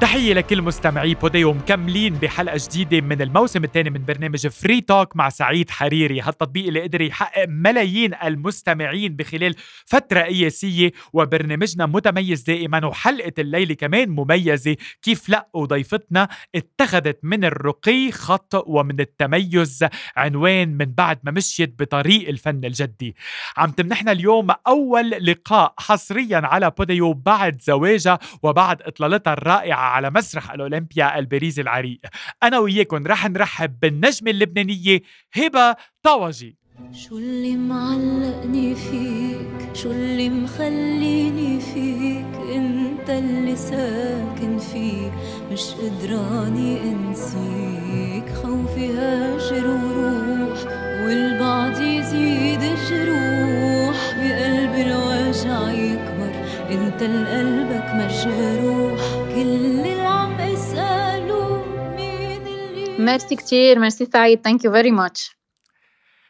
تحية لكل مستمعي بوديو مكملين بحلقة جديدة من الموسم الثاني من برنامج Free Talk مع سعيد حريري. هالتطبيق اللي قدر يحقق ملايين المستمعين بخلال فترة قياسية وبرنامجنا متميز دائما وحلقة الليلة كمان مميزة. كيف لا؟ وضيفتنا اتخذت من الرقي خط ومن التميز عنوان من بعد ما مشيت بطريق الفن الجدي. عم تمنحنا اليوم أول لقاء حصريا على بوديو بعد زواجها وبعد إطلالتها الرائعة على مسرح الأولمبيا الباريزي العريق. أنا وياكم رح نرحب بالنجمة اللبنانية هبة طوجي شو اللي معلقني فيك؟ شو اللي مخليني فيك؟ أنت اللي ساكن فيه مش قدراني أنسيك. خوفي هاجر وروح والبعد يزيد الجروح بقلبي الوجع يكبر أنت لقلبك مجروح كل اللي عم اساله مين اللي ميرسي كتير ميرسي سعيد thank you very much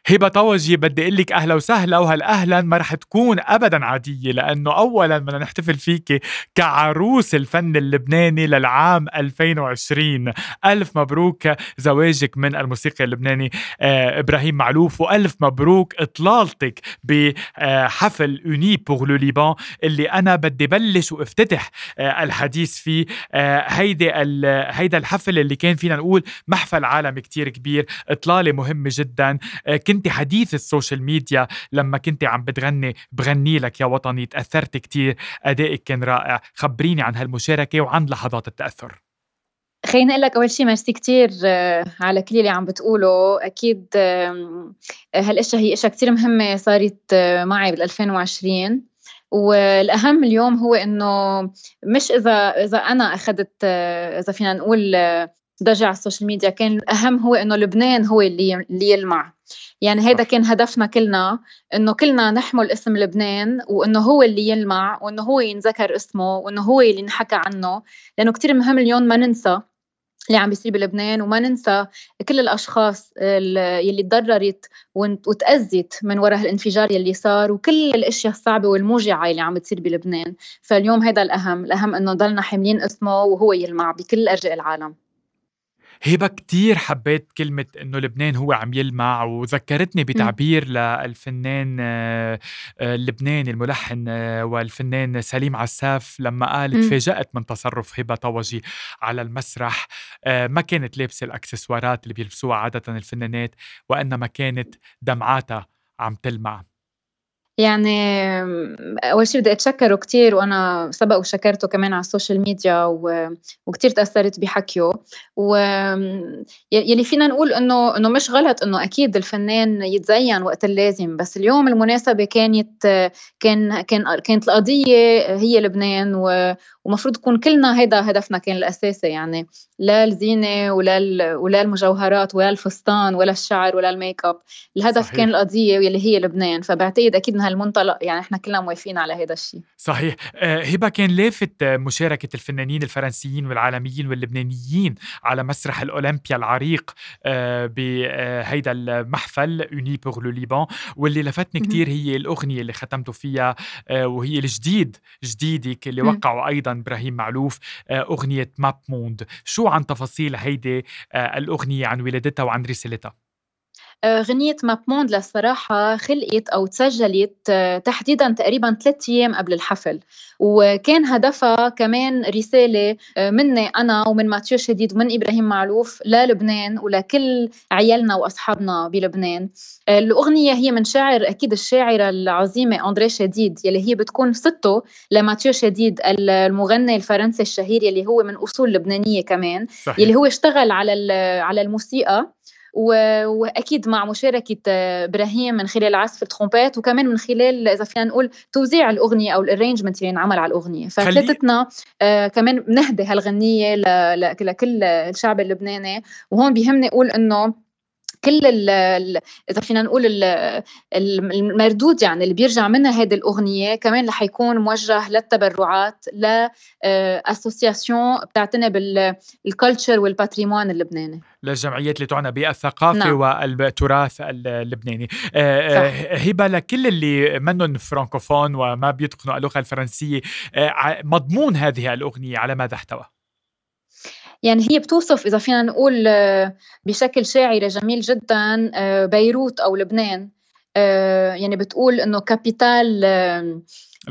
هبة طوجي بدي أقول لك أهلا وسهلا وهالاهلا ما رح تكون ابدا عادية لأنه اولا بدنا نحتفل فيك كعروس الفن اللبناني للعام 2020 ألف مبروك زواجك من الموسيقي اللبناني آه إبراهيم معلوف وألف مبروك إطلالتك بحفل Unis pour le Liban اللي أنا بدي بلش وأفتتح آه الحديث فيه. آه هيدي هيدا الحفل اللي كان فينا نقول محفل عالمي كتير كبير إطلالة مهمة جدا. آه كنت حديث ال social media لما كنت عم بتغني بغني لك يا وطني تأثرت كتير. أدائك كان رائع. خبريني عن هالمشاركة وعن لحظات التأثر. خليني أقول لك أول شيء ميرسي كثير على كل اللي عم بتقوله. أكيد هالأشياء هي أشياء كثير مهمة صارت آه، معي بال 2020 والأهم اليوم هو إنه مش إذا إذا أنا أخذت آه، إذا فينا نقول آه، ضجة على ال social media. كان الأهم هو إنه لبنان هو اللي اللي يلمع. يعني هيدا كان هدفنا كلنا إنه كلنا نحمل اسم لبنان وإنه هو اللي يلمع وإنه هو ينذكر اسمه وإنه هو اللي نحكى عنه. لأنه كتير مهم اليوم ما ننسى اللي عم بيصير بلبنان وما ننسى كل الأشخاص يلي تضررت وتأذت من وراء الانفجار يلي صار وكل الأشياء الصعبة والموجعة اللي عم تصير بلبنان. فاليوم هذا الأهم. الأهم إنه ضلنا حاملين اسمه وهو يلمع بكل أرجاء العالم. هبة كتير حبيت كلمة إنه لبنان هو عم يلمع وذكرتني بتعبير للفنان آه، آه، اللبناني الملحن آه، والفنان سليم عساف لما قال تفاجأت من تصرف هبة طوجي على المسرح ما كانت لابسة الأكسسوارات اللي بيلبسوها عادة الفنانات وإنما كانت دمعاتها عم تلمع. يعني أول شي بدي أتشكره كتير وأنا سبق وشكرته كمان على ال social media و... وكتير تأثرت بحكيه. و يلي فينا نقول إنه إنه مش غلط إنه أكيد الفنان يتزين وقت اللازم بس اليوم المناسبة كانت كان كان كانت القضية هي لبنان و... ومفروض تكون كلنا هيدا هدفنا كان الأساسي. يعني لا الزينة ولا ولا المجوهرات ولا الفستان ولا الشعر ولا الميك أب. الهدف صحيح. كان القضية واللي هي لبنان. فبعتقد أكيد من هالمنطلق يعني إحنا كلنا موافقين على هذا الشيء صحيح. آه هبة كان لافت مشاركة الفنانين الفرنسيين والعالميين واللبنانيين على مسرح الأولمبيا العريق آه بهيدا المحفل Unis pour le Liban واللي لفتني كتير هي الأغنية اللي ختمتوا فيها آه وهي الجديد جديدك اللي وقعوا أيضا إبراهيم معلوف آه أغنية Mappemonde. شو عن تفاصيل هيدي آه الأغنية عن ولادتها وعن رسالتها؟ آه، غنية Mappemonde للصراحة خلقت أو تسجلت آه، تحديدا تقريبا ثلاثة أيام قبل الحفل. وكان هدفها كمان رسالة آه، مني أنا ومن ماتيو شديد ومن إبراهيم معلوف للبنان ولكل عيالنا وأصحابنا بلبنان. الأغنية هي من شاعر أكيد الشاعرة العظيمة أندريه شديد يلي هي بتكون سته لماتيو شديد المغني الفرنسي الشهير يلي هو من أصول لبنانية كمان صحيح. يلي هو اشتغل على على الموسيقى. وأكيد مع مشاركة إبراهيم من خلال عزف ال trompette وكمان من خلال إذا فينا نقول توزيع الأغنية أو ال arrangement اللي انعمل على الأغنية. فثلاثتنا آه كمان بنهدي هالغنية لكل الشعب اللبناني وهون بيهمني أقول إنه كل إذا فينا نقول ال المردود يعني اللي بيرجع منها هذه الأغنية كمان رح يكون موجه للتبرعات ل association بتعتني بال culture وال patrimoine اللبناني. للجمعيات اللي تعنى بالثقافة نعم. والتراث اللبناني. آه، آه، هبة لكل اللي منهم فرانكوفون وما بيتقنوا اللغة الفرنسية آه، مضمون هذه الأغنية على ماذا احتوى؟ يعني هي بتوصف إذا فينا نقول آه، بشكل شاعري جميل جدا آه، بيروت أو لبنان. آه، يعني بتقول إنه capitale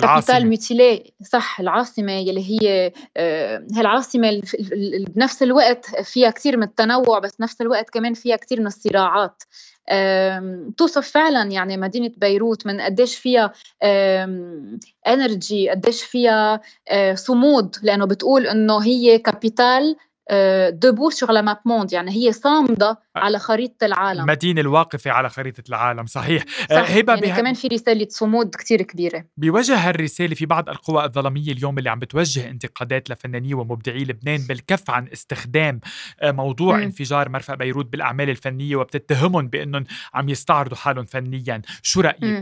capitale mutilée صح العاصمة يلي هي هي العاصمة بنفس الوقت فيها كثير من التنوع بس نفس الوقت كمان فيها كثير من الصراعات. توصف فعلا يعني مدينة بيروت من قديش فيها energy قديش فيها صمود. لأنه بتقول إنه هي capitale debout sur la mappemonde يعني هي صامدة على خريطة العالم المدينة الواقفة على خريطة العالم صحيح آه، صح. هبة يعني بها... كمان في رسالة صمود كتير كبيرة بوجه هالرسالة في بعض القوى الظلامية اليوم اللي عم بتوجه انتقادات لفناني ومبدعي لبنان بالكف عن استخدام آه، موضوع م. انفجار مرفأ بيروت بالأعمال الفنية وبتتهمهم بأنهم عم يستعرضوا حالهم فنيا شو رأيك؟ م.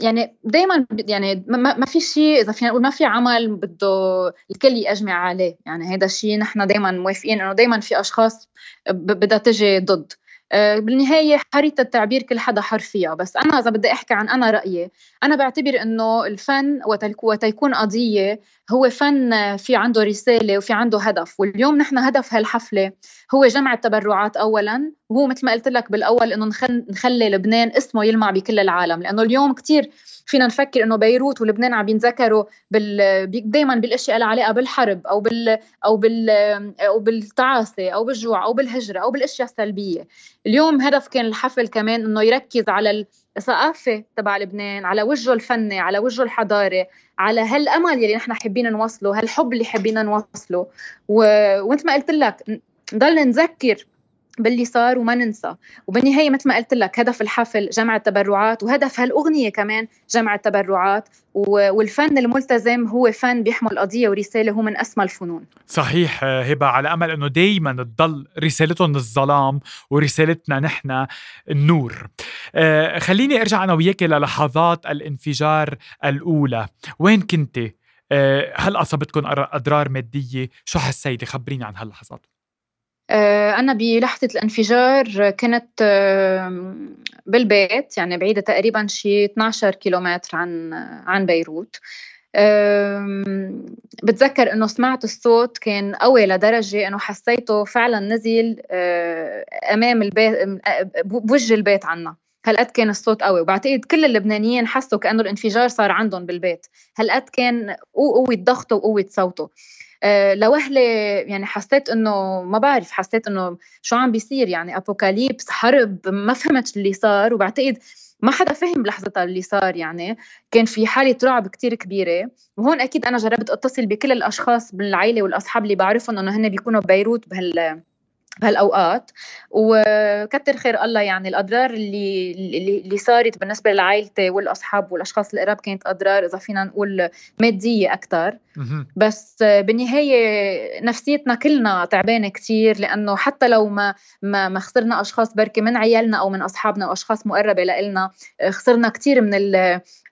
يعني دايما يعني ما في شيء إذا فينا نقول ما في عمل بده الكل يجمع عليه. يعني هذا الشيء نحن دايما موافقين إنه دايما في أشخاص بدها تجي ضد. آه، بالنهاية حرية التعبير كل حدا حر فيها. بس أنا إذا بدي أحكي عن أنا رأيي أنا بعتبر إنه الفن وتيكون قضية هو فن في عنده رسالة وفي عنده هدف. واليوم نحن هدف هالحفلة هو جمع التبرعات أولا وهو مثل ما قلت لك بالأول إنه نخلي لبنان اسمه يلمع بكل العالم. لأنه اليوم كتير فينا نفكر إنه بيروت ولبنان عم ينذكروا بال... دائما بالأشياء اللي عليها بالحرب أو بال أو بال أو بالتعاسة أو بالجوع أو بالهجرة أو بالأشياء السلبية. اليوم هدف كان الحفل كمان إنه يركز على الثقافه تبع لبنان على وجهه الفني على وجهه الحضاري على هالأمل يلي نحن حابين نوصله هالحب اللي حابين نوصله. و... وانت ما قلت لك نضل نذكر باللي صار وما ننسى. وبالنهايه مثل ما قلت لك هدف الحفل جمع التبرعات وهدف هالأغنية كمان جمع التبرعات. والفن الملتزم هو فن بيحمل قضية ورسالة هو من أسمى الفنون. صحيح هبة على أمل إنه دائما تضل رسالتهم الظلام ورسالتنا نحن النور. آه خليني أرجع أنا وياك للحظات الانفجار الأولى. وين كنت آه هل أصابتكم أضرار مادية؟ شو حسيتي؟ خبريني عن هاللحظات. آه، أنا بلحظة الانفجار كنت بالبيت يعني بعيدة تقريبا شي 12 كيلومتر عن عن بيروت. بتذكر إنه سمعت الصوت كان قوي لدرجة إنه حسيته فعلا نزل آه، أمام البيت بوجه البيت عنا. هالقد كان الصوت قوي. وبعتقد كل اللبنانيين حسوا كأنه الانفجار صار عندهم بالبيت. هالقد كان قوة ضغطه وقوة صوته. آه، لوهلة يعني حسيت إنه ما بعرف حسيت إنه شو عم بيصير؟ يعني ابوكاليبس حرب ما فهمت اللي صار وبعتقد ما حدا فهم بلحظتها اللي صار يعني. كان في حالة رعب كتير كبيرة وهون أكيد أنا جربت أتصل بكل الأشخاص بالعائلة والأصحاب اللي بعرفهم إنه هن بيكونوا ببيروت بهال بهالاوقات وكتر خير الله يعني الأضرار اللي اللي صارت بالنسبة لعائلتي والأصحاب والأشخاص القراب كانت أضرار إذا فينا نقول مادية أكثر بس بالنهاية نفسيتنا كلنا تعبانة كثير لأنه حتى لو ما ما ما خسرنا أشخاص بركي من عيالنا أو من أصحابنا أو اشخاص مقربة لنا خسرنا كثير من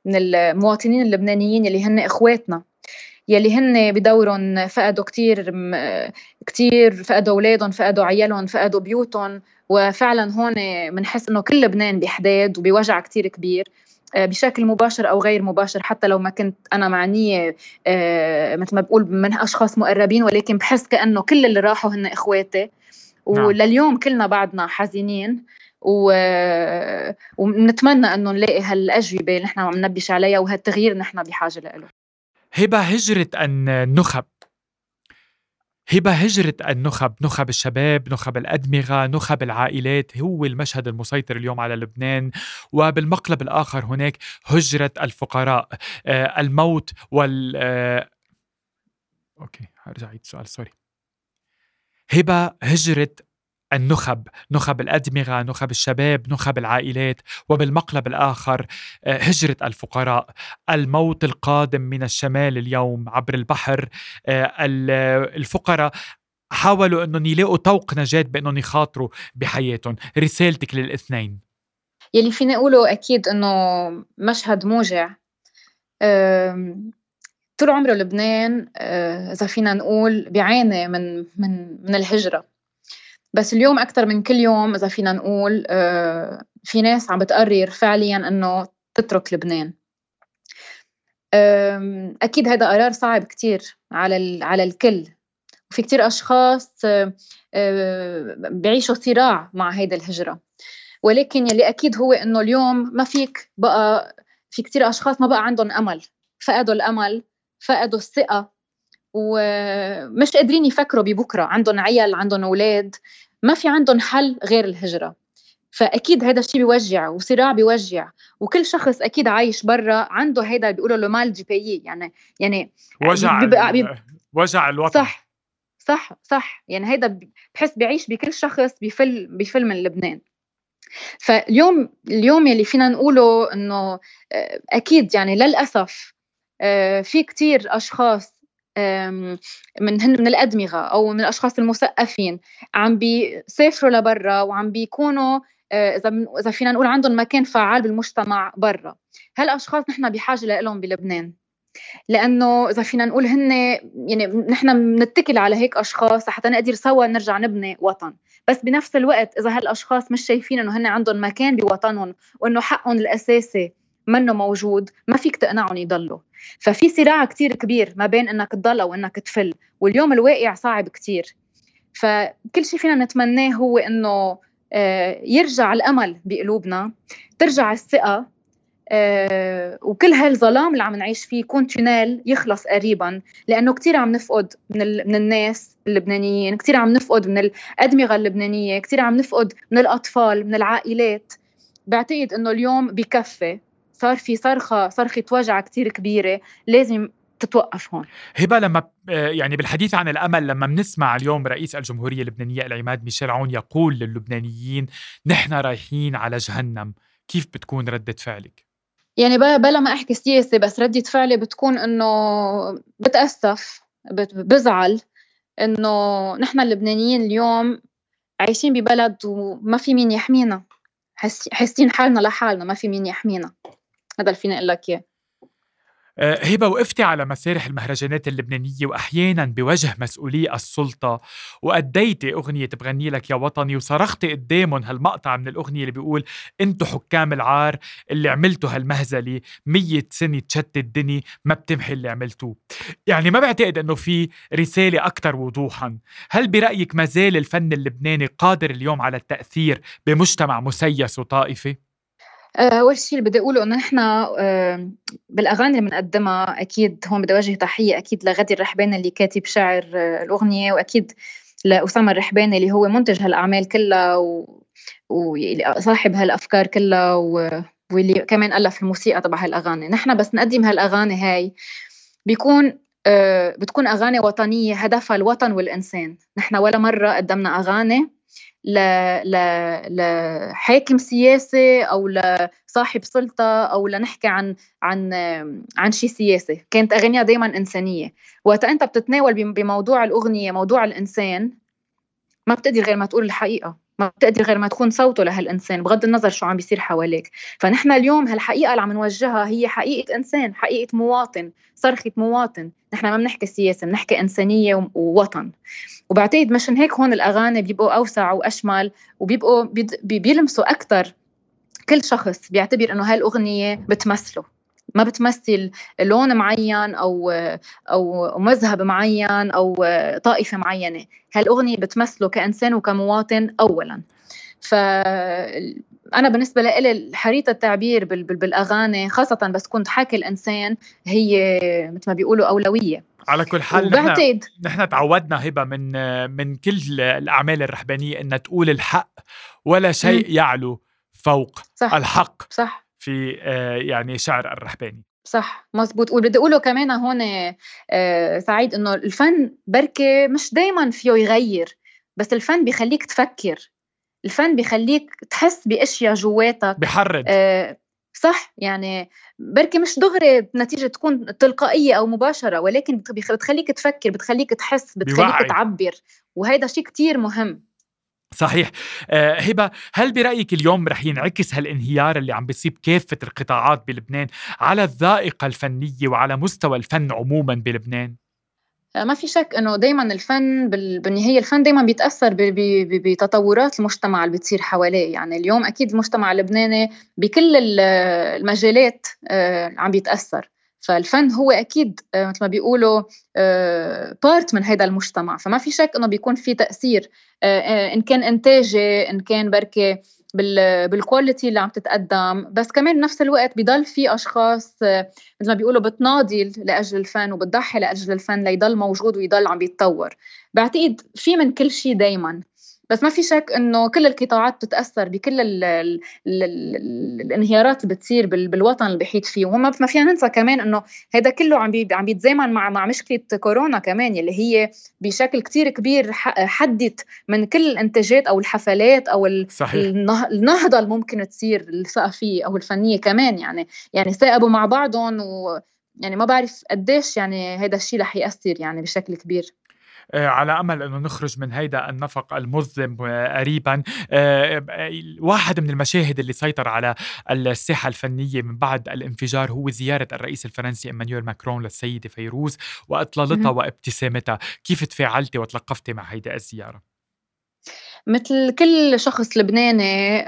من المواطنين اللبنانيين اللي هن إخواتنا. يلي هن بدورهم فقدوا كتير كتير فقدوا اولادهم فقدوا عيالهم فقدوا بيوتهم وفعلا هون بنحس انه كل لبنان بحداد وبوجع كتير كبير آه، بشكل مباشر أو غير مباشر حتى لو ما كنت أنا معنيه آه، مثل ما بقول من أشخاص مقربين ولكن بحس كانه كل اللي راحوا هن إخواتي نعم. ولليوم كلنا بعدنا حزينين و... ونتمنى انه نلاقي هالأجوبة اللي نحن عم ننبش عليها وهالتغيير نحن بحاجة له هبة هجرة النخب هبة هجرة النخب نخب. الشباب نخب الأدمغة نخب العائلات. هو المشهد المسيطر اليوم على لبنان. وبالمقلب الآخر هناك هجرة الفقراء. آه الموت وال آه okay هرجع أعيد السؤال sorry هبة هجرة النخب نخب الأدمغة نخب الشباب نخب العائلات وبالمقلب الآخر آه، هجرة الفقراء. الموت القادم من الشمال اليوم عبر البحر آه، الفقراء حاولوا أنهم يلاقوا طوق نجاة بأنهم يخاطروا بحياتهم. رسالتك للاثنين. يلي فيني أقوله أكيد إنه مشهد موجع. طول عمره لبنان آه، إذا فينا نقول بيعاني من من من الهجرة. بس اليوم أكثر من كل يوم إذا فينا نقول آه، في ناس عم بتقرر فعليا إنه تترك لبنان. أكيد هذا قرار صعب كتير على على الكل. وفي كتير أشخاص بيعيشوا صراع مع هيدا الهجرة. ولكن يلي أكيد هو إنه اليوم ما فيك بقى في كتير أشخاص ما بقى عندهم أمل. فقدوا الأمل فقدوا الثقة. ومش قادرين يفكروا ببكرة. عندهم عيال عندهم أولاد. ما في عندهم حل غير الهجرة. فأكيد هذا الشيء بيوجع وصراع بيوجع. وكل شخص أكيد عايش برا عنده هذا بيقولوا له مال جي بي يعني يعني وجع بيبقى بيبقى وجع الوطن. صح صح صح. يعني هيدا بحس بيعيش بكل شخص بفل بفيلم من لبنان. فاليوم اليوم يلي فينا نقوله إنه آه، أكيد يعني للأسف آه، في كتير أشخاص من هن من الأدمغة أو من الأشخاص المثقفين عم بيسافروا لبرا وعم بيكونوا آه، إذا إذا فينا نقول عندهم مكان فعال بالمجتمع برا. هالأشخاص نحن بحاجة لهم بلبنان. لأنه إذا فينا نقول هن يعني نحن بنتكل على هيك أشخاص حتى نقدر سوا نرجع نبني وطن. بس بنفس الوقت إذا هالأشخاص مش شايفين إنه هن عندهم مكان بوطنهم وإنه حقهم الأساسي منه موجود ما فيك تقنعهم يضلوا. ففي صراع كتير كبير ما بين إنك تضل أو إنك تفل واليوم الواقع صعب كتير. فكل شيء فينا نتمناه هو إنه آه، يرجع الأمل بقلوبنا ترجع الثقة آه، وكل هالظلام اللي عم نعيش فيه يكون تونيل يخلص قريبا. لأنه كثير عم نفقد من, من الناس اللبنانيين كثير عم نفقد من الأدمغة اللبنانية كثير عم نفقد من الأطفال من العائلات. بعتقد إنه اليوم بكفي. صار في صرخة صرخة وجع كثير كبيرة لازم تتوقف هون. هبة لما يعني بالحديث عن الأمل لما بنسمع اليوم رئيس الجمهورية اللبنانية العماد ميشيل عون يقول للبنانيين نحن رايحين على جهنم. كيف بتكون ردة فعلك؟ يعني بلا ما أحكي سياسة بس ردة فعلي بتكون إنه بتأسف بزعل إنه نحن اللبنانيين اليوم عايشين ببلد وما في مين يحمينا. حاسين حالنا لحالنا ما في مين يحمينا. هذا اللي فيني أقول لك إياه. آه، هبة وقفتي على مسارح المهرجانات اللبنانية واحيانا بوجه مسؤولي السلطة. واديتي أغنية بغني لك يا وطني وصرختي قدامهم هالمقطع من الأغنية اللي بيقول انتو حكام العار اللي عملتوا هالمهزلة مية سنة تشتت الدنيا ما بتمحي اللي عملتوه. يعني ما بعتقد إنه في رسالة أكثر وضوحا. هل برأيك ما زال الفن اللبناني قادر اليوم على التأثير بمجتمع مسيس وطائفي؟ آه، أول شيء اللي بدي أقوله إنه نحن آه، بالأغاني اللي بنقدمها أكيد هون بدي أوجه تحية أكيد لغدي الرحباني اللي كاتب شعر آه، الأغنية وأكيد لأسامة الرحباني اللي هو منتج هالأعمال كلها وصاحب هالأفكار كلها واللي كمان ألف الموسيقى تبع هالأغاني. نحن بس نقدم هالأغاني هاي بيكون بتكون أغاني وطنية هدفها الوطن والإنسان. نحن ولا مرة قدمنا أغاني لحاكم سياسي أو لصاحب سلطة أو لنحكي عن عن عن شيء سياسي. كانت أغانيها دائما إنسانية. وقت أنت بتتناول بموضوع الأغنية موضوع الإنسان ما بتقدر غير ما تقول الحقيقة. ما بتقدر غير ما تكون صوته لهالإنسان بغض النظر شو عم بيصير حواليك. فنحن اليوم هالحقيقة اللي عم نوجهها هي حقيقة إنسان حقيقة مواطن صرخة مواطن. نحن ما بنحكي سياسة بنحكي إنسانية ووطن. وبعتقد مشان هيك هون الأغاني بيبقوا أوسع وأشمل وبيبقوا بيلمسوا أكثر كل شخص بيعتبر إنه هاي الأغنية بتمثله. ما بتمثل لون معين أو أو مذهب معين أو طائفة معينة. هالأغنية بتمثله كإنسان وكمواطن اولا. ف أنا بالنسبة لي حريه التعبير بالأغاني خاصة بس كنت حاكي الإنسان هي مثل ما بيقولوا أولوية. على كل حال وبعتقد نحن تعودنا هبة من من كل الأعمال الرهبانية إنها تقول الحق ولا شيء م. يعلو فوق صح. الحق. صح. في آه، يعني شعر الرهباني. صح مزبوط وبدي اقوله كمان هون آه، سعيد إنه الفن بركي مش دايما فيه يغير بس الفن بيخليك تفكر الفن بيخليك تحس بأشياء جواتك بحرد آه صح يعني بركي مش دغري نتيجة تكون تلقائية أو مباشرة ولكن بتخليك تفكر بتخليك تحس بتخليك بيوعي. تعبر وهيدا شيء كتير مهم. صحيح. آه هبة هل برأيك اليوم رح ينعكس هالانهيار اللي عم بيصيب كافة القطاعات بلبنان على الذائقة الفنية وعلى مستوى الفن عموما بلبنان؟ آه، ما في شك إنه دائما الفن بالنهاية الفن دائما بيتأثر بتطورات المجتمع اللي بتصير حواليه. يعني اليوم أكيد المجتمع اللبناني بكل المجالات آه، عم بيتأثر. فالفن هو أكيد آه، مثل ما بيقولوا part من هذا المجتمع. فما في شك إنه بيكون في تأثير إن كان إنتاجي إن كان بركي بال quality اللي عم تتقدم. بس كمان بنفس الوقت بضل في أشخاص مثل ما بيقولوا بتناضل لأجل الفن وبتضحي لأجل الفن ليضل موجود ويضل عم بيتطور. بعتقد في من كل شيء دائما بس ما في شك إنه كل القطاعات بتتأثر بكل ال ال ال ال الانهيارات اللي بتصير بالوطن اللي بحيط فيه. وما ما فينا ننسى كمان إنه هذا كله عم عم بيتزامن مع مع مشكلة كورونا كمان يلي هي بشكل كتير كبير حدت من كل الإنتاجات أو الحفلات أو صحيح. النهضة اللي ممكن تصير الثقافيه أو الفنية كمان يعني. يعني ثاقبوا مع بعضهم و يعني ما بعرف قديش يعني هذا الشيء رح يأثر يعني بشكل كبير. على أمل أنه نخرج من هيدا النفق المظلم آه، قريبا. آه، واحد من المشاهد اللي سيطر على الساحة الفنية من بعد الانفجار هو زيارة الرئيس الفرنسي إيمانويل ماكرون للسيدة فيروز وأطلالتها وابتسامتها. كيف تفاعلتي وتلقفتي مع هيدا الزيارة؟ مثل كل شخص لبناني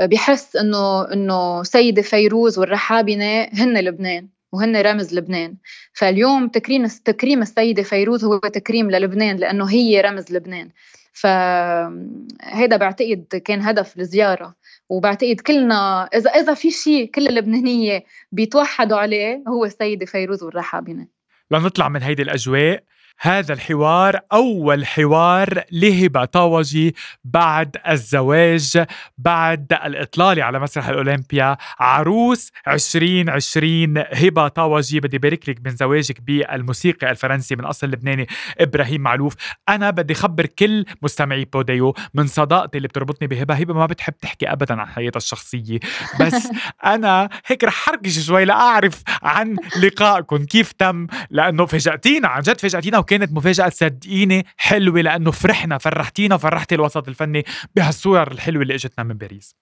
بحس إنه إنه سيدة فيروز والرحابنة هن لبنان. وهن رمز لبنان. فاليوم تكريم تكريم السيدة فيروز هو تكريم للبنان لأنه هي رمز لبنان. فهذا بعتقد كان هدف الزياره وبعتقد كلنا اذا إذا في شيء كل اللبنانية بيتوحدوا عليه هو السيدة فيروز والرحابنه لنطلع من هيدي الأجواء. هذا الحوار أول حوار لهبة طاوجي بعد الزواج بعد الإطلالة على مسرح الأولمبيا. عروس 2020 هبة طاوجي بدي بارك لك من زواجك بالموسيقي الفرنسي من أصل لبناني إبراهيم معلوف. أنا بدي خبر كل مستمعي بوديو من صداقتي اللي بتربطني بهبة. هبة ما بتحب تحكي أبدا عن حياتها الشخصية. بس أنا هيك رح حركش شوي لأعرف عن لقائكم كيف تم لأنه فاجأتينا عن جد فاجأتينا. وكانت مفاجأة صدقيني حلوة لأنه فرحنا فرحتينا وفرحتي الوسط الفني بهالصور الحلوة اللي إجتنا من باريس.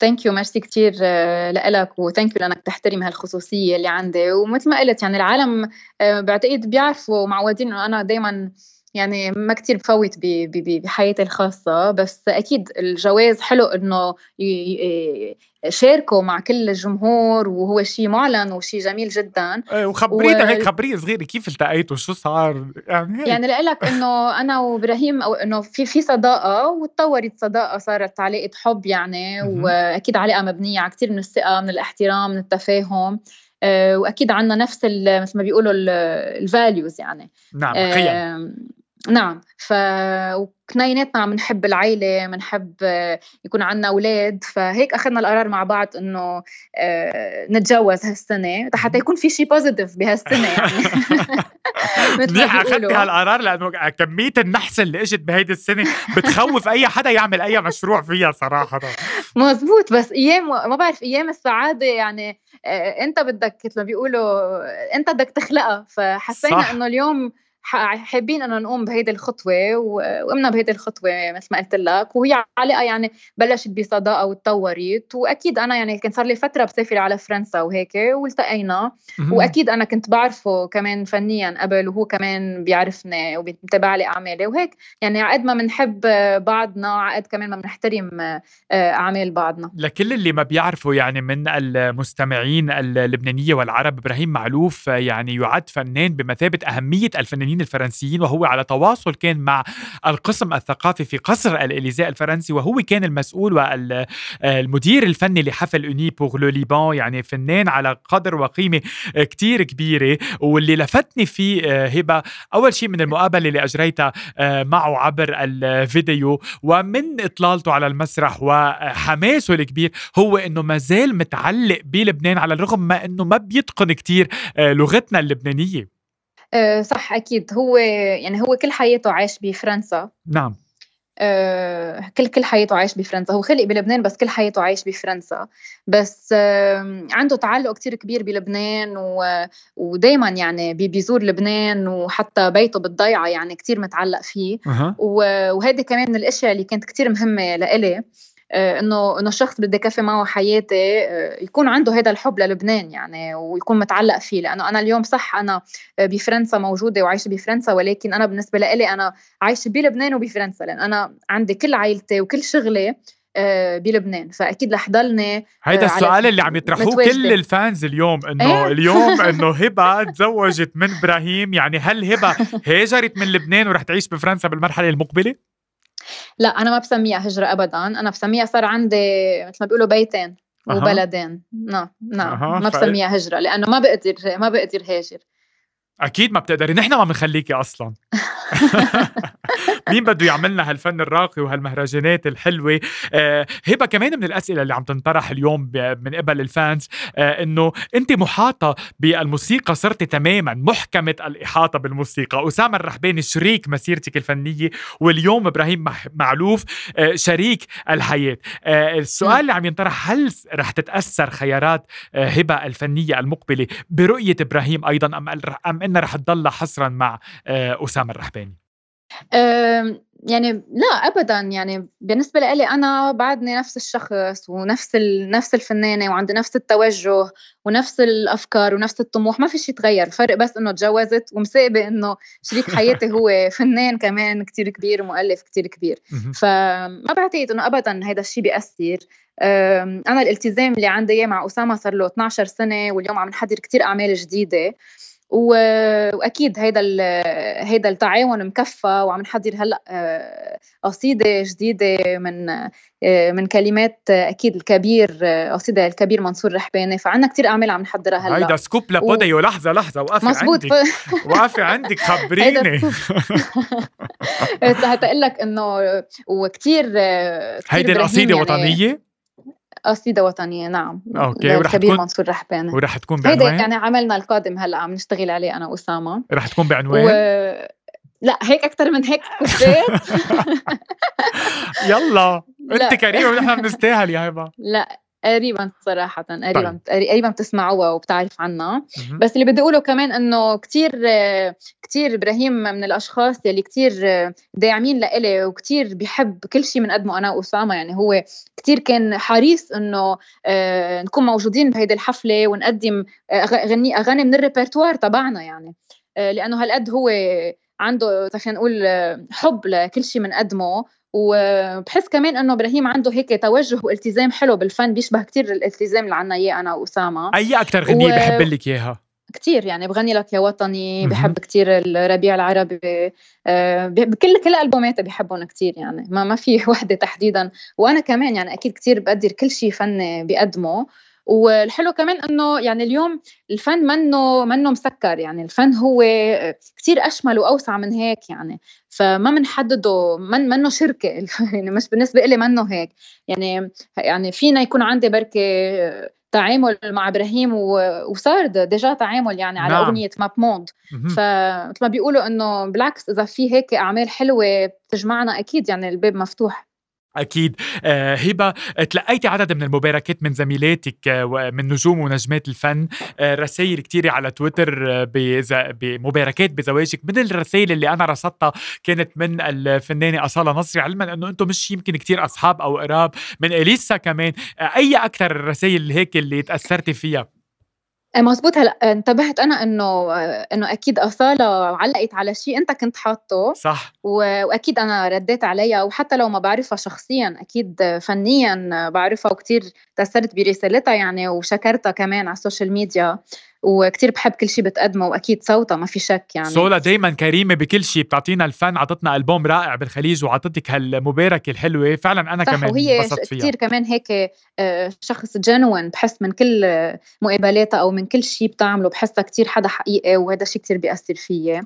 thank you merci كثير لك و thank you لأنك تحترم هالخصوصية اللي عندي. ومثل ما قلت يعني العالم آه، بعتقد بيعرفوا معودين إنه أنا دائما يعني ما كتير بفوت بحياتي الخاصة بس أكيد الجواز حلو إنه شاركوا مع كل الجمهور وهو شيء معلن وشيء جميل جدا. إيه وخبرينا و... هيك خبريني صغيرة كيف التقيتوا؟ شو صار؟ يعني هيك. يعني لك إنه أنا وإبراهيم أو إنه في في صداقة وتطورت صداقة صارت علاقه حب يعني وأكيد علاقه مبنية على كثير من الثقة من الاحترام من التفاهم آه، وأكيد عندنا نفس مثل ما بيقولوا ال values يعني. نعم قيم. نعم ف وكنيناتنا عم نحب العيلة بنحب يكون عنا أولاد فهيك أخذنا القرار مع بعض إنه آه، نتجوز هالسنة. حتى يكون في شيء positive بهالسنة يعني. منيح أخذتي هالقرار لأنه كمية النحس اللي إجت بهيدي السنة بتخوف أي حدا يعمل أي مشروع فيها صراحة. مزبوط بس أيام ما بعرف أيام السعادة يعني آه، أنت بدك مثل ما بيقولوا أنت بدك تخلقها. فحسينا إنه اليوم حابين انه نقوم بهيدي الخطوة وقمنا بهيدي الخطوة مثل ما قلت لك وهي علاقه يعني بلشت بصداقة وتطورت وأكيد أنا يعني كان صار لي فترة بسافر على فرنسا وهيك والتقينا وأكيد أنا كنت بعرفه كمان فنيا قبل وهو كمان بيعرفني وبيتابع لي أعمالي وهيك. يعني عقد ما بنحب بعضنا عقد كمان ما بنحترم آه، أعمال بعضنا. لكل اللي ما بيعرفوا يعني من المستمعين اللبنانية والعرب إبراهيم معلوف يعني يعد فنان بمثابة أهمية الفنانين المسؤولين الفرنسيين وهو على تواصل كان مع القسم الثقافي في قصر الإليزي الفرنسي وهو كان المسؤول والمدير الفني لحفل أوني بوغ لو ليبان يعني فنان على قدر وقيمة كتير كبيرة. واللي لفتني فيه هبة أول شيء من المقابلة اللي أجريتها معه عبر الفيديو ومن إطلالته على المسرح وحماسه الكبير هو أنه ما زال متعلق بلبنان على الرغم ما أنه ما بيتقن كتير لغتنا اللبنانية. آه، صح أكيد. هو يعني هو كل حياته عايش بفرنسا. نعم. آه، كل كل حياته عايش بفرنسا. هو خلق بلبنان بس كل حياته عايش بفرنسا. بس عنده تعلق كتير كبير بلبنان ودايما يعني بيزور لبنان وحتى بيته بالضيعة يعني كتير متعلق فيه. أه. وهذه كمان من الأشياء اللي كانت كتير مهمة لإلي. آه، إنه إنه الشخص بدي كفي معه حياتي آه، يكون عنده هذا الحب للبنان يعني ويكون متعلق فيه. لأنه أنا اليوم صح أنا بفرنسا موجودة وعايشة بفرنسا ولكن أنا بالنسبة لي أنا عايشة بلبنان وبفرنسا. لأن أنا عندي كل عائلتي وكل شغلي بلبنان. فأكيد رح ضلني هيدا السؤال اللي عم يطرحوه كل الفانز اليوم إنه إيه؟ اليوم إنه هبة تزوجت من إبراهيم. يعني هل هبة هاجرت من لبنان ورح تعيش بفرنسا بالمرحلة المقبلة؟ لا أنا ما بسميها هجرة ابدا. أنا بسميها صار عندي مثل ما بيقولوا بيتين وبلدين. نعم نعم ما بسميها هجرة لأنه ما بقدر ما بقدر هاجر. أكيد ما بتقدري. نحن ما بنخليكي أصلا. مين بده يعملنا هالفن الراقي وهالمهرجانات الحلوة؟ آه هبة كمان من الأسئلة اللي عم تنطرح اليوم من قبل الفانز آه إنه أنت محاطة بالموسيقى صرتي تماما محكمة الإحاطة بالموسيقى. أسامة الرحباني شريك مسيرتك الفنية واليوم إبراهيم معلوف آه شريك الحياة. السؤال اللي عم ينطرح هل رح تتأثر خيارات هبة الفنية المقبلة برؤية إبراهيم أيضا ام أم إنها رح تضل حصرا مع أسامة الرحباني؟ يعني لا ابدا. يعني بالنسبة لي أنا بعدني نفس الشخص ونفس نفس الفنانة وعندي نفس التوجه ونفس الأفكار ونفس الطموح. ما في شيء تغير. الفرق بس إنه تجوزت ومسابه إنه شريك حياتي هو فنان كمان كتير كبير ومؤلف كتير كبير. فما بعتقد إنه ابدا هذا الشيء بيأثر. أنا الالتزام اللي عندي مع أسامة صار له 12 سنة واليوم عم نحضر كتير أعمال جديدة. وأكيد هيدا هيدا التعاون مكفى وعم نحضر هلأ آه، قصيدة جديدة من آه، من كلمات أكيد الكبير آه، قصيدة الكبير منصور رحباني فعنا كتير أعمال عم نحضرها هلأ. هيدا scoop لبوديو و... لحظة لحظة وقفي عندك وقفي عندك خبريني. هتقول لك إنه وكثير هيدي القصيدة يعني وطنية؟ قصيدة وطنية نعم. okay ورح تكون منصور رحباني ورح تكون بعنوان؟ هيدا يعني عملنا القادم هلأ عم نشتغل عليه أنا وأسامة. رح تكون بعنوان؟ و... لا هيك أكثر من هيك. كفيت يلا أنت كريمة ونحن بنستاهل يا هبة. لا قريبا صراحة قريبا طيب. قريبا بتسمعوها وبتعرف عنها. بس اللي بدي أقوله كمان إنه كثير كثير إبراهيم من الأشخاص يلي كثير داعمين لإلي وكثير بيحب كل شيء بنقدمه أنا واسامه يعني هو كثير كان حريص إنه آه، نكون موجودين بهيدي الحفلة ونقدم اغاني أغاني من الريperتوار تبعنا يعني. آه، لأنه هالقد هو عنده خلينا نقول حب لكل شيء بنقدمه وبحس كمان إنه إبراهيم عنده هيك توجه والتزام حلو بالفن بيشبه كتير الالتزام اللي عنا إياه أنا وأسامة. أي أكثر غنية و... بحب لك إياها؟ كتير يعني بغني لك يا وطني بحب كتير الربيع العربي آه، بكل كل ألبوماته بحبهم كتير يعني ما ما في وحدة تحديدا. وأنا كمان يعني أكيد كتير بقدر كل شيء فني بقدمه والحلو كمان إنه يعني اليوم الفن منه منه مسكر يعني الفن هو كثير أشمل وأوسع من هيك يعني. فما بنحدده من منه شركة يعني مش بالنسبة لي منه هيك. يعني يعني فينا يكون عندي بركي تعامل مع إبراهيم وصار déjà تعامل يعني على نعم. أغنية mappemonde. فمثل ما بيقولوا إنه بالعكس إذا في هيك أعمال حلوة بتجمعنا أكيد يعني الباب مفتوح. أكيد. آه هبة تلقيتي عدد من المباركات من زميلاتك آه من نجوم ونجمات الفن. آه رسائل كتيرة على تويتر بمباركات بزواجك. من الرسائل اللي أنا رصدتها كانت من الفنانة أصالة نصري علما إنه أنتم مش يمكن كتير أصحاب أو قراب من أليسا كمان. أي أكثر الرسائل هيك اللي تأثرتي فيها؟ مزبوط هلا انتبهت أنا إنه إنه أكيد أصالة علقت على شيء أنت كنت حاطه. صح. وأكيد أنا رديت عليها. وحتى لو ما بعرفها شخصيا أكيد فنيا بعرفها وكثير تأثرت برسالتها يعني وشكرتها كمان على ال social media. وكتير بحب كل شيء بتقدمه وأكيد صوتها ما في شك يعني. سولا دايما كريمة بكل شيء بتعطينا الفن عطتنا ألبوم رائع بالخليج وعطتك هالمباركة الحلوة. فعلا أنا صح كمان وهي كثير كمان هيك آه، شخص جنون بحس من كل مقابلاتها أو من كل شيء بتعمله بحسها كتير حدا حقيقي وهذا الشيء كتير بيأثر فيي.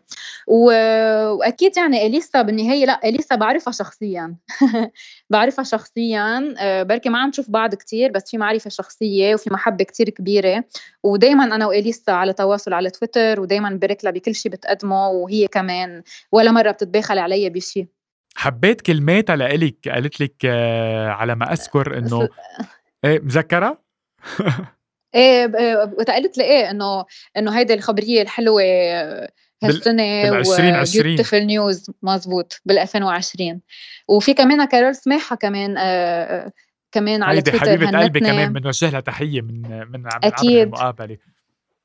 وأكيد يعني إليسا بالنهاية لا إليسا بعرفها شخصيا. بعرفها شخصيا. آه، بركي ما عم نشوف بعض كتير بس في معرفة شخصية وفي محبة كتير كبيرة. ودائما أنا وإليسا على تواصل على تويتر ودائما بارك لها بكل شيء بتقدمه وهي كمان. ولا مرة بتتباخل علي بشيء حبيت كلماتها لإلك قالت لك آه، على ما أذكر إنه إيه مذكرة؟ إيه قالت لي إيه إنه إنه هيدي الخبرية الحلوة هالسنة بال 2020 beautiful news مزبوط بال 2020 وفي كمان كارول سماحة كمان آه كمان على تويتر حبيبة قلبي كمان بنوجه لها تحية من من أكيد. المقابلة.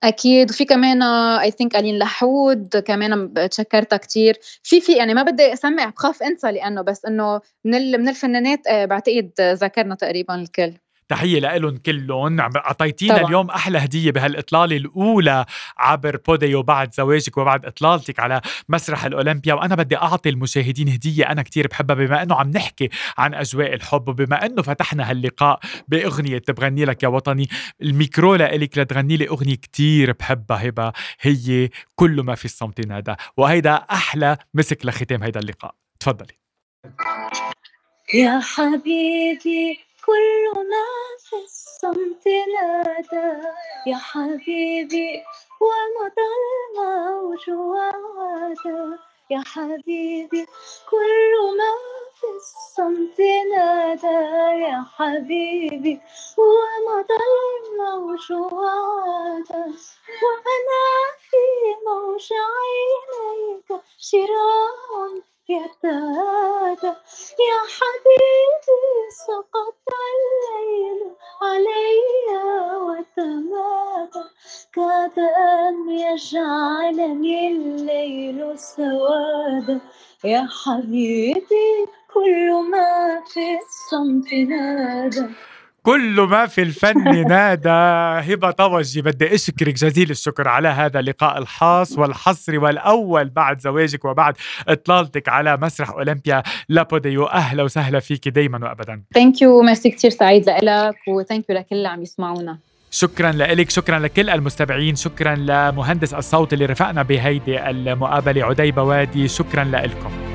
أكيد. وفي كمان I think ألين لحود كمان تشكرتها كثير في في يعني ما بدي أسمع بخاف أنسى لأنه بس إنه من من الفنانات آه، بعتقد ذكرنا تقريبا الكل. تحية لهم كلهم أعطيتينا اليوم أحلى هدية بهالإطلالة الأولى عبر بوديو بعد زواجك وبعد إطلالتك على مسرح الأولمبيا. وأنا بدي أعطي المشاهدين هدية أنا كتير بحبها بما إنه عم نحكي عن أجواء الحب وبما إنه فتحنا هاللقاء بأغنية بغني لك يا وطني. الميكرو لإلك لتغني لي أغنية كتير بحبها هبة. هي كل ما في الصمت نادى. وهيدا أحلى مسك لختام هيدا اللقاء. تفضلي. يا حبيبي كل ما في الصمت نادى. يا حبيبي ومضى الموج وعاد. يا حبيبي كل ما في الصمت نادى. يا حبيبي ومضى الموج وعاد. وأنا في موج عينيك شراع يتهادى يا حبيبي سقط الليل علي وتمادى. كاد أن يجعلني الليل سوادا يا حبيبي كل ما في الصمت نادى. كل ما في الفن نادى. هبة طوجي بدي أشكرك جزيل الشكر على هذا اللقاء الخاص والحصري والأول بعد زواجك وبعد إطلالتك على مسرح أولمبيا. لا بوديو أهلا وسهلا فيك دائما وابدا. thank you merci كثير سعيد لك و thank you لكل اللي عم يسمعونا. شكرا لك شكرا لكل المستمعين شكرا لمهندس الصوت اللي رفقنا بهيدي المقابلة عدي بوادي شكرا لكم.